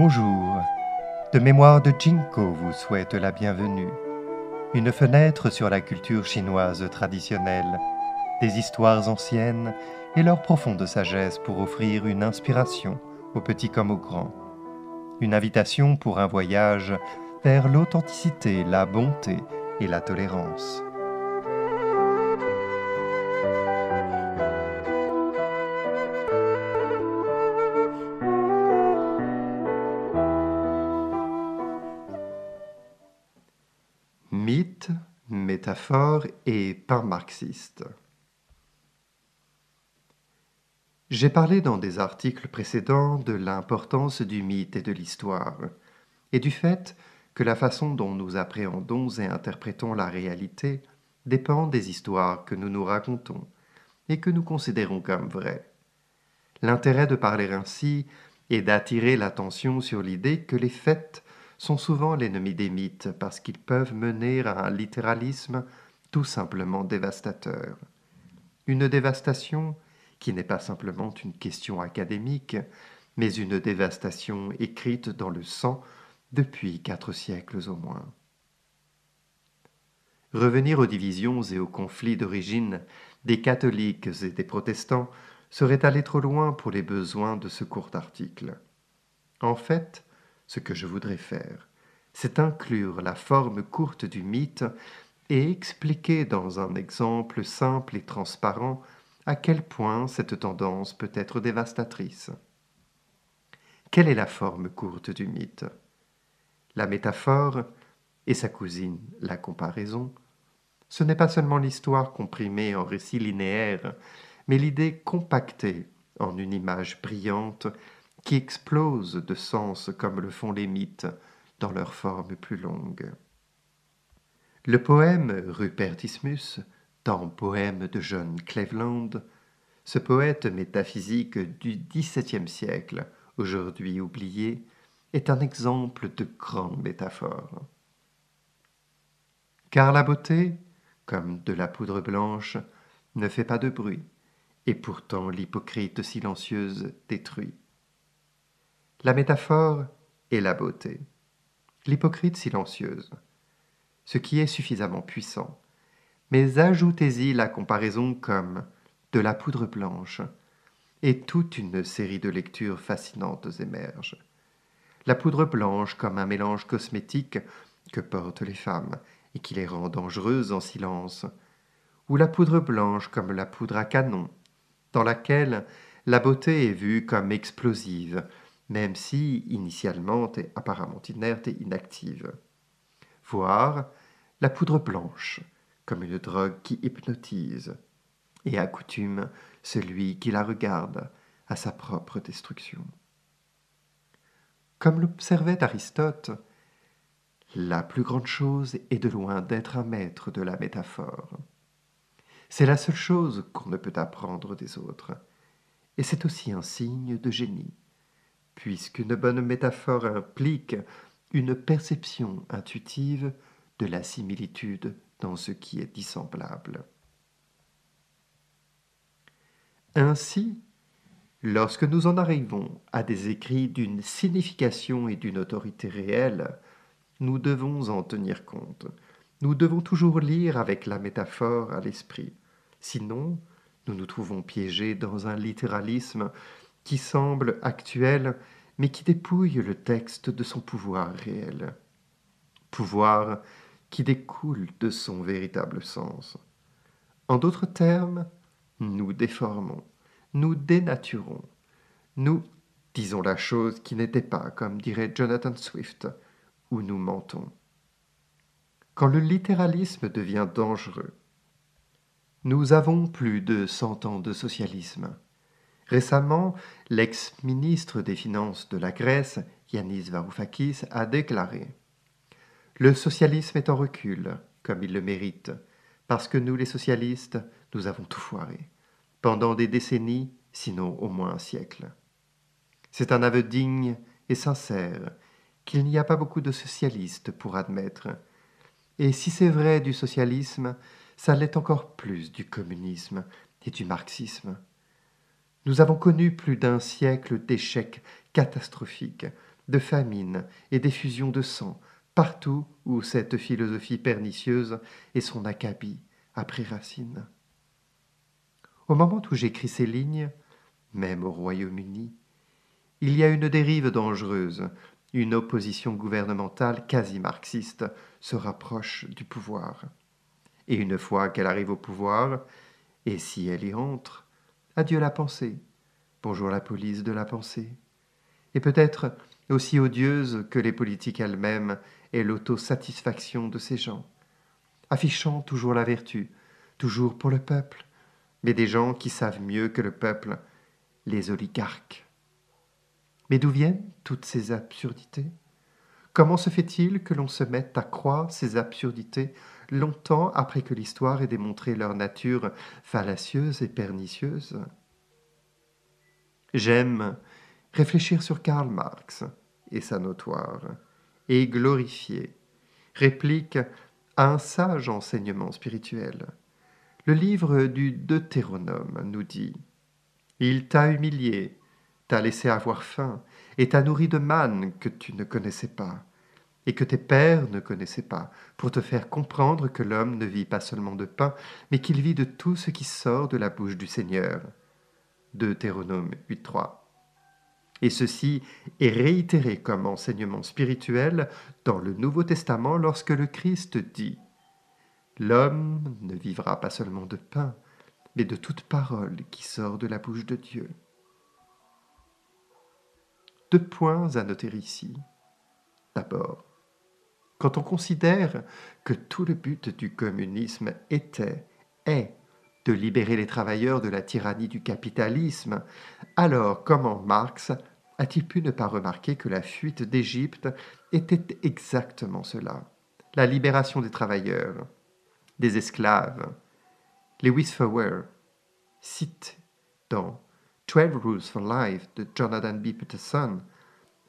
Bonjour. De mémoire de Jinko vous souhaite la bienvenue. Une fenêtre sur la culture chinoise traditionnelle, des histoires anciennes et leur profonde sagesse pour offrir une inspiration aux petits comme aux grands. Une invitation pour un voyage vers l'authenticité, la bonté et la tolérance. Métaphore et pain marxiste. J'ai parlé dans des articles précédents de l'importance du mythe et de l'histoire, et du fait que la façon dont nous appréhendons et interprétons la réalité dépend des histoires que nous nous racontons et que nous considérons comme vraies. L'intérêt de parler ainsi est d'attirer l'attention sur l'idée que les faits sont souvent l'ennemi des mythes parce qu'ils peuvent mener à un littéralisme tout simplement dévastateur. Une dévastation qui n'est pas simplement une question académique, mais une dévastation écrite dans le sang depuis quatre siècles au moins. Revenir aux divisions et aux conflits d'origine des catholiques et des protestants serait aller trop loin pour les besoins de ce court article. En fait, ce que je voudrais faire, c'est inclure la forme courte du mythe et expliquer dans un exemple simple et transparent à quel point cette tendance peut être dévastatrice. Quelle est la forme courte du mythe? La métaphore et sa cousine, la comparaison, ce n'est pas seulement l'histoire comprimée en récit linéaire, mais l'idée compactée en une image brillante qui explose de sens comme le font les mythes dans leur forme plus longue. Le poème Rupertismus poème de John Cleveland, ce poète métaphysique du XVIIe siècle, aujourd'hui oublié, est un exemple de grande métaphore. Car la beauté, comme de la poudre blanche, ne fait pas de bruit, et pourtant l'hypocrite silencieuse détruit. La métaphore est la beauté, l'hypocrite silencieuse, ce qui est suffisamment puissant. Mais ajoutez-y la comparaison comme de la poudre blanche, et toute une série de lectures fascinantes émergent. La poudre blanche comme un mélange cosmétique que portent les femmes et qui les rend dangereuses en silence, ou la poudre blanche comme la poudre à canon, dans laquelle la beauté est vue comme explosive, même si initialement et apparemment inerte et inactive. Voire la poudre blanche, comme une drogue qui hypnotise et accoutume celui qui la regarde à sa propre destruction. Comme l'observait Aristote, la plus grande chose est de loin d'être un maître de la métaphore. C'est la seule chose qu'on ne peut apprendre des autres, et c'est aussi un signe de génie, puisqu'une bonne métaphore implique une perception intuitive de la similitude dans ce qui est dissemblable. Ainsi, lorsque nous en arrivons à des écrits d'une signification et d'une autorité réelle, nous devons en tenir compte. Nous devons toujours lire avec la métaphore à l'esprit. Sinon, nous nous trouvons piégés dans un littéralisme qui semble actuel, mais qui dépouille le texte de son pouvoir réel. Pouvoir qui découle de son véritable sens. En d'autres termes, nous déformons, nous dénaturons, nous disons la chose qui n'était pas, comme dirait Jonathan Swift, ou nous mentons. Quand le littéralisme devient dangereux, nous avons plus de cent ans de socialisme. Récemment, l'ex-ministre des Finances de la Grèce, Yanis Varoufakis, a déclaré le socialisme est en recul, comme il le mérite, parce que nous, les socialistes, nous avons tout foiré, pendant des décennies, sinon au moins un siècle. C'est un aveu digne et sincère qu'il n'y a pas beaucoup de socialistes pour admettre. Et si c'est vrai du socialisme, ça l'est encore plus du communisme et du marxisme. Nous avons connu plus d'un siècle d'échecs catastrophiques de famine et d'effusion de sang, partout où cette philosophie pernicieuse et son acabit a pris racine. Au moment où j'écris ces lignes, même au Royaume-Uni, il y a une dérive dangereuse, une opposition gouvernementale quasi marxiste se rapproche du pouvoir. Et une fois qu'elle arrive au pouvoir, et si elle y entre, adieu la pensée, bonjour la police de la pensée. Et peut-être aussi odieuse que les politiques elles-mêmes est l'autosatisfaction de ces gens, affichant toujours la vertu, toujours pour le peuple, mais des gens qui savent mieux que le peuple, les oligarques. Mais d'où viennent toutes ces absurdités? Comment se fait-il que l'on se mette à croire ces absurdités longtemps après que l'histoire ait démontré leur nature fallacieuse et pernicieuse J'aime réfléchir sur Karl Marx et sa notoire, et glorifier, réplique à un sage enseignement spirituel. Le livre du Deutéronome nous dit Il t'a humilié, t'a laissé avoir faim, et t'a nourri de manne que tu ne connaissais pas, et que tes pères ne connaissaient pas, pour te faire comprendre que l'homme ne vit pas seulement de pain, mais qu'il vit de tout ce qui sort de la bouche du Seigneur. Deutéronome 8.3. Et ceci est réitéré comme enseignement spirituel dans le Nouveau Testament lorsque le Christ dit L'homme ne vivra pas seulement de pain, mais de toute parole qui sort de la bouche de Dieu. Deux points à noter ici. D'abord, quand on considère que tout le but du communisme était, est, de libérer les travailleurs de la tyrannie du capitalisme, alors comment Marx a-t-il pu ne pas remarquer que la fuite d'Égypte était exactement cela? La libération des travailleurs, des esclaves. Lewis Fowler cite dans 12 Rules for Life de Jonathan B. Peterson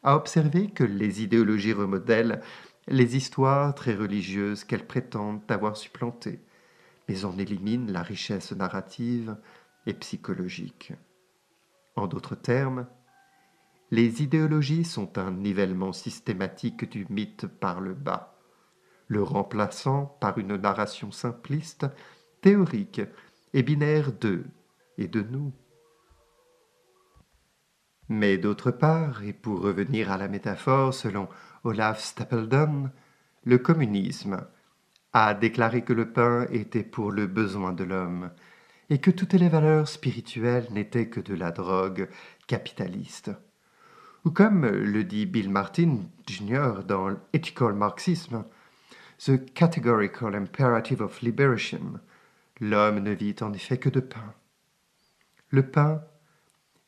a observé que les idéologies remodèlent les histoires très religieuses qu'elles prétendent avoir supplantées, mais en éliminent la richesse narrative et psychologique. En d'autres termes, les idéologies sont un nivellement systématique du mythe par le bas, le remplaçant par une narration simpliste, théorique et binaire d'eux et de nous. Mais d'autre part, et pour revenir à la métaphore selon Olaf Stapledon, le communisme a déclaré que le pain était pour le besoin de l'homme, et que toutes les valeurs spirituelles n'étaient que de la drogue capitaliste. Ou comme le dit Bill Martin Jr. dans Ethical Marxism, The Categorical Imperative of Liberation, l'homme ne vit en effet que de pain. Le pain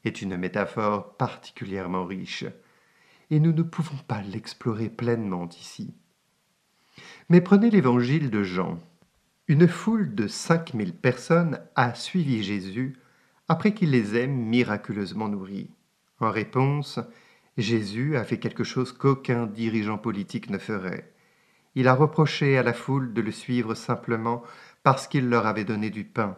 est une métaphore particulièrement riche, et nous ne pouvons pas l'explorer pleinement ici. Mais prenez l'évangile de Jean. Une foule de cinq mille personnes a suivi Jésus après qu'il les ait miraculeusement nourris. En réponse, Jésus a fait quelque chose qu'aucun dirigeant politique ne ferait. Il a reproché à la foule de le suivre simplement parce qu'il leur avait donné du pain.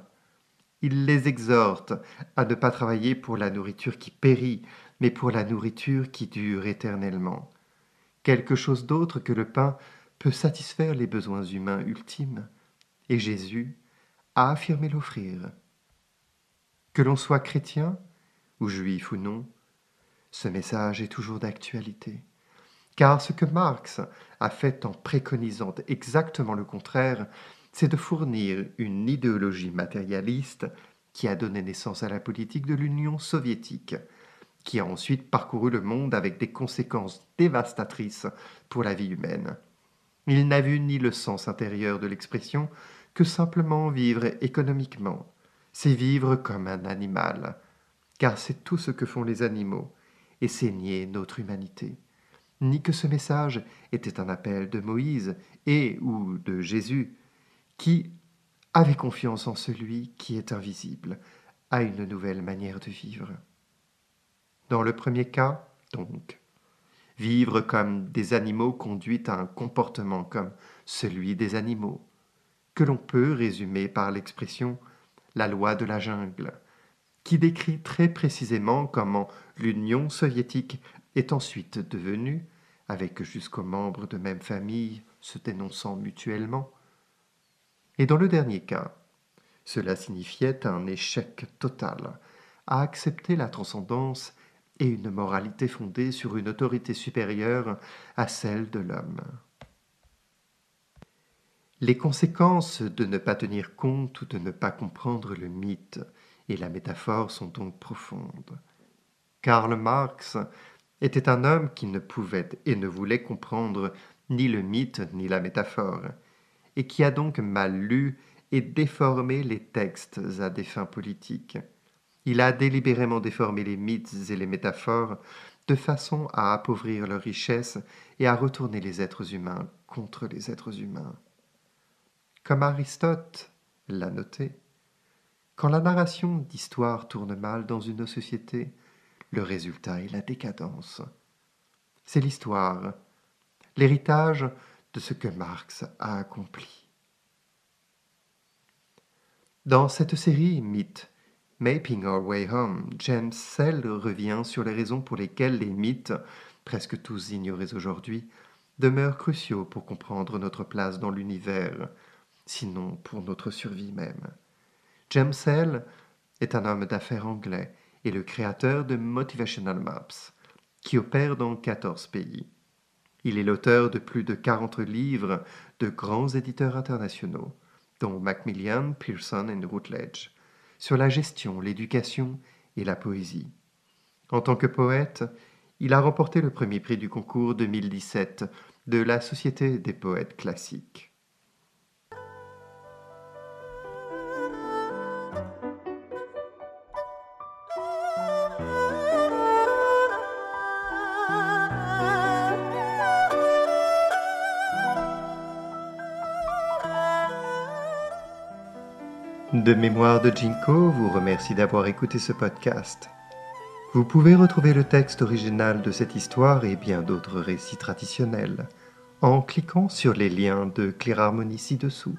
Il les exhorte à ne pas travailler pour la nourriture qui périt, mais pour la nourriture qui dure éternellement. Quelque chose d'autre que le pain peut satisfaire les besoins humains ultimes, et Jésus a affirmé l'offrir. Que l'on soit chrétien, ou juif ou non, ce message est toujours d'actualité. Car ce que Marx a fait en préconisant exactement le contraire, c'est de fournir une idéologie matérialiste qui a donné naissance à la politique de l'Union soviétique, qui a ensuite parcouru le monde avec des conséquences dévastatrices pour la vie humaine. Il n'a vu ni le sens intérieur de l'expression que simplement vivre économiquement. C'est vivre comme un animal, car c'est tout ce que font les animaux, et c'est nier notre humanité. Ni que ce message était un appel de Moïse et ou de Jésus, qui avait confiance en celui qui est invisible, à une nouvelle manière de vivre. Dans le premier cas, donc, vivre comme des animaux conduit à un comportement comme celui des animaux, que l'on peut résumer par l'expression la loi de la jungle, qui décrit très précisément comment l'Union soviétique est ensuite devenu, avec jusqu'aux membres de même famille se dénonçant mutuellement. Et dans le dernier cas, cela signifiait un échec total à accepter la transcendance et une moralité fondée sur une autorité supérieure à celle de l'homme. Les conséquences de ne pas tenir compte ou de ne pas comprendre le mythe et la métaphore sont donc profondes. Karl Marx était un homme qui ne pouvait et ne voulait comprendre ni le mythe ni la métaphore, et qui a donc mal lu et déformé les textes à des fins politiques. Il a délibérément déformé les mythes et les métaphores de façon à appauvrir leur richesse et à retourner les êtres humains contre les êtres humains. Comme Aristote l'a noté, quand la narration d'histoire tourne mal dans une société, le résultat est la décadence. C'est l'histoire, l'héritage de ce que Marx a accompli. Dans cette série Mythes, Mapping Our Way Home, James Sell revient sur les raisons pour lesquelles les mythes, presque tous ignorés aujourd'hui, demeurent cruciaux pour comprendre notre place dans l'univers, sinon pour notre survie même. James Sell est un homme d'affaires anglais et le créateur de Motivational Maps, qui opère dans 14 pays. Il est l'auteur de plus de 40 livres de grands éditeurs internationaux, dont Macmillan, Pearson et Routledge, sur la gestion, l'éducation et la poésie. En tant que poète, il a remporté le premier prix du concours 2017 de la Société des poètes classiques. De Mémoire de Jinko vous remercie d'avoir écouté ce podcast. Vous pouvez retrouver le texte original de cette histoire et bien d'autres récits traditionnels en cliquant sur les liens de Clear Harmony ci-dessous.